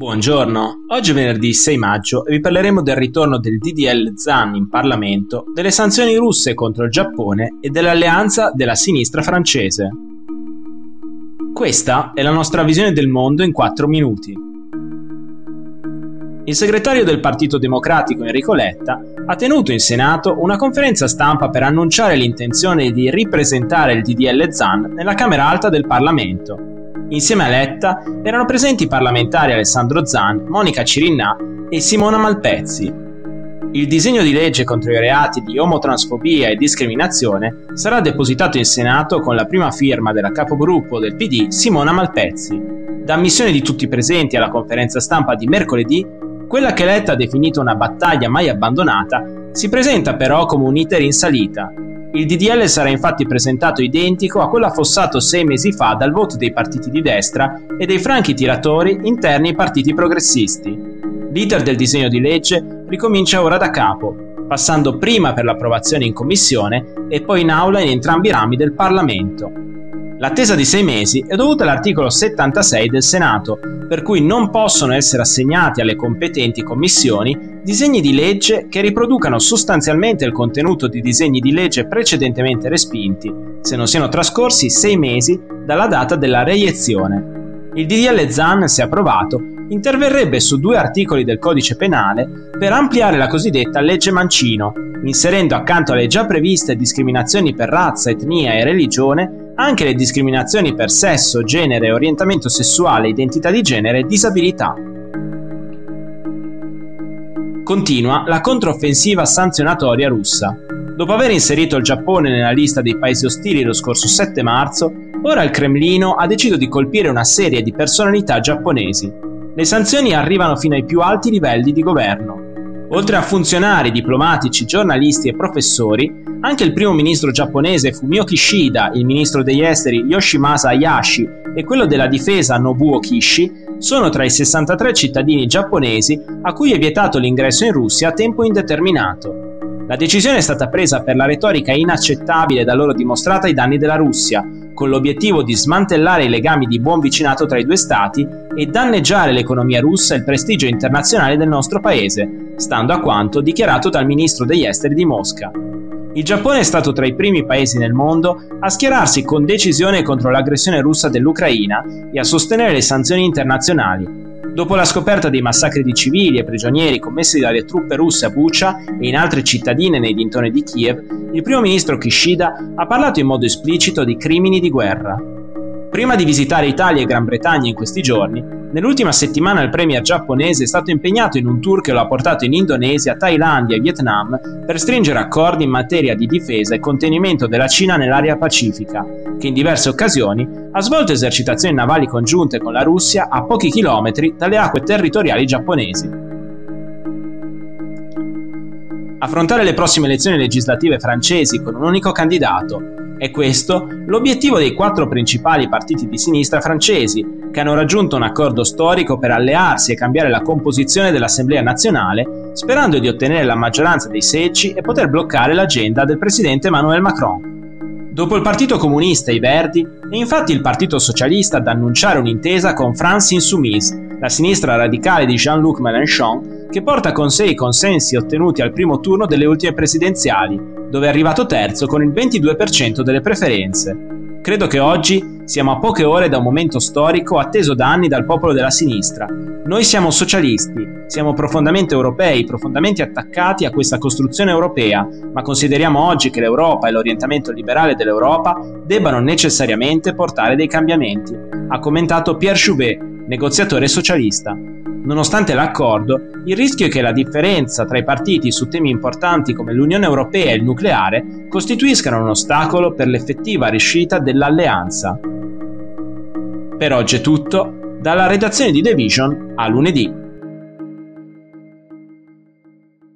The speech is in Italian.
Buongiorno, oggi è venerdì 6 maggio e vi parleremo del ritorno del DDL ZAN in Parlamento, delle sanzioni russe contro il Giappone e dell'alleanza della sinistra francese. Questa è la nostra visione del mondo in 4 minuti. Il segretario del Partito Democratico Enrico Letta ha tenuto in Senato una conferenza stampa per annunciare l'intenzione di ripresentare il DDL ZAN nella Camera Alta del Parlamento Insieme a Letta erano presenti i parlamentari Alessandro Zan, Monica Cirinnà e Simona Malpezzi. Il disegno di legge contro i reati di omotransfobia e discriminazione sarà depositato in Senato con la prima firma della capogruppo del PD Simona Malpezzi. Da ammissione di tutti i presenti alla conferenza stampa di mercoledì, quella che Letta ha definito una battaglia mai abbandonata si presenta però come un iter in salita il DDL sarà infatti presentato identico a quello affossato sei mesi fa dal voto dei partiti di destra e dei franchi tiratori interni ai partiti progressisti. L'iter del disegno di legge ricomincia ora da capo, passando prima per l'approvazione in commissione e poi in aula in entrambi i rami del Parlamento. L'attesa di sei mesi è dovuta all'articolo 76 del Senato, per cui non possono essere assegnati alle competenti commissioni disegni di legge che riproducano sostanzialmente il contenuto di disegni di legge precedentemente respinti, se non siano trascorsi sei mesi dalla data della reiezione. Il DDL ZAN, se approvato, interverrebbe su due articoli del codice penale per ampliare la cosiddetta legge Mancino, inserendo accanto alle già previste discriminazioni per razza, etnia e religione anche le discriminazioni per sesso, genere, orientamento sessuale, identità di genere e disabilità. Continua la controffensiva sanzionatoria russa. Dopo aver inserito il Giappone nella lista dei paesi ostili lo scorso 7 marzo, ora il Cremlino ha deciso di colpire una serie di personalità giapponesi. Le sanzioni arrivano fino ai più alti livelli di governo. Oltre a funzionari, diplomatici, giornalisti e professori, anche il primo ministro giapponese Fumio Kishida, il ministro degli esteri Yoshimasa Hayashi e quello della difesa Nobuo Kishi sono tra i 63 cittadini giapponesi a cui è vietato l'ingresso in Russia a tempo indeterminato. La decisione è stata presa per la retorica inaccettabile da loro dimostrata ai danni della Russia, con l'obiettivo di smantellare i legami di buon vicinato tra i due stati e danneggiare l'economia russa e il prestigio internazionale del nostro paese, stando a quanto dichiarato dal ministro degli esteri di Mosca. Il Giappone è stato tra i primi paesi nel mondo a schierarsi con decisione contro l'aggressione russa dell'Ucraina e a sostenere le sanzioni internazionali, Dopo la scoperta dei massacri di civili e prigionieri commessi dalle truppe russe a Bucha e in altre cittadine nei dintorni di Kiev, il primo ministro Kishida ha parlato in modo esplicito di crimini di guerra. Prima di visitare Italia e Gran Bretagna in questi giorni, nell'ultima settimana il premier giapponese è stato impegnato in un tour che lo ha portato in Indonesia, Thailandia e Vietnam per stringere accordi in materia di difesa e contenimento della Cina nell'area pacifica, che in diverse occasioni ha svolto esercitazioni navali congiunte con la Russia a pochi chilometri dalle acque territoriali giapponesi. Affrontare le prossime elezioni legislative francesi con un unico candidato è questo l'obiettivo dei quattro principali partiti di sinistra francesi, che hanno raggiunto un accordo storico per allearsi e cambiare la composizione dell'Assemblea nazionale, sperando di ottenere la maggioranza dei seggi e poter bloccare l'agenda del presidente Emmanuel Macron. Dopo il Partito Comunista e i Verdi, è infatti il Partito Socialista ad annunciare un'intesa con France Insoumise, la sinistra radicale di Jean-Luc Mélenchon, che porta con sé i consensi ottenuti al primo turno delle ultime presidenziali, dove è arrivato terzo con il 22% delle preferenze. Credo che oggi siamo a poche ore da un momento storico atteso da anni dal popolo della sinistra. Noi siamo socialisti, siamo profondamente europei, profondamente attaccati a questa costruzione europea, ma consideriamo oggi che l'Europa e l'orientamento liberale dell'Europa debbano necessariamente portare dei cambiamenti, ha commentato Pierre Chouvet, negoziatore socialista. Nonostante l'accordo, il rischio è che la differenza tra i partiti su temi importanti come l'Unione Europea e il nucleare costituiscano un ostacolo per l'effettiva riuscita dell'alleanza. Per oggi è tutto, dalla redazione di The Vision a lunedì.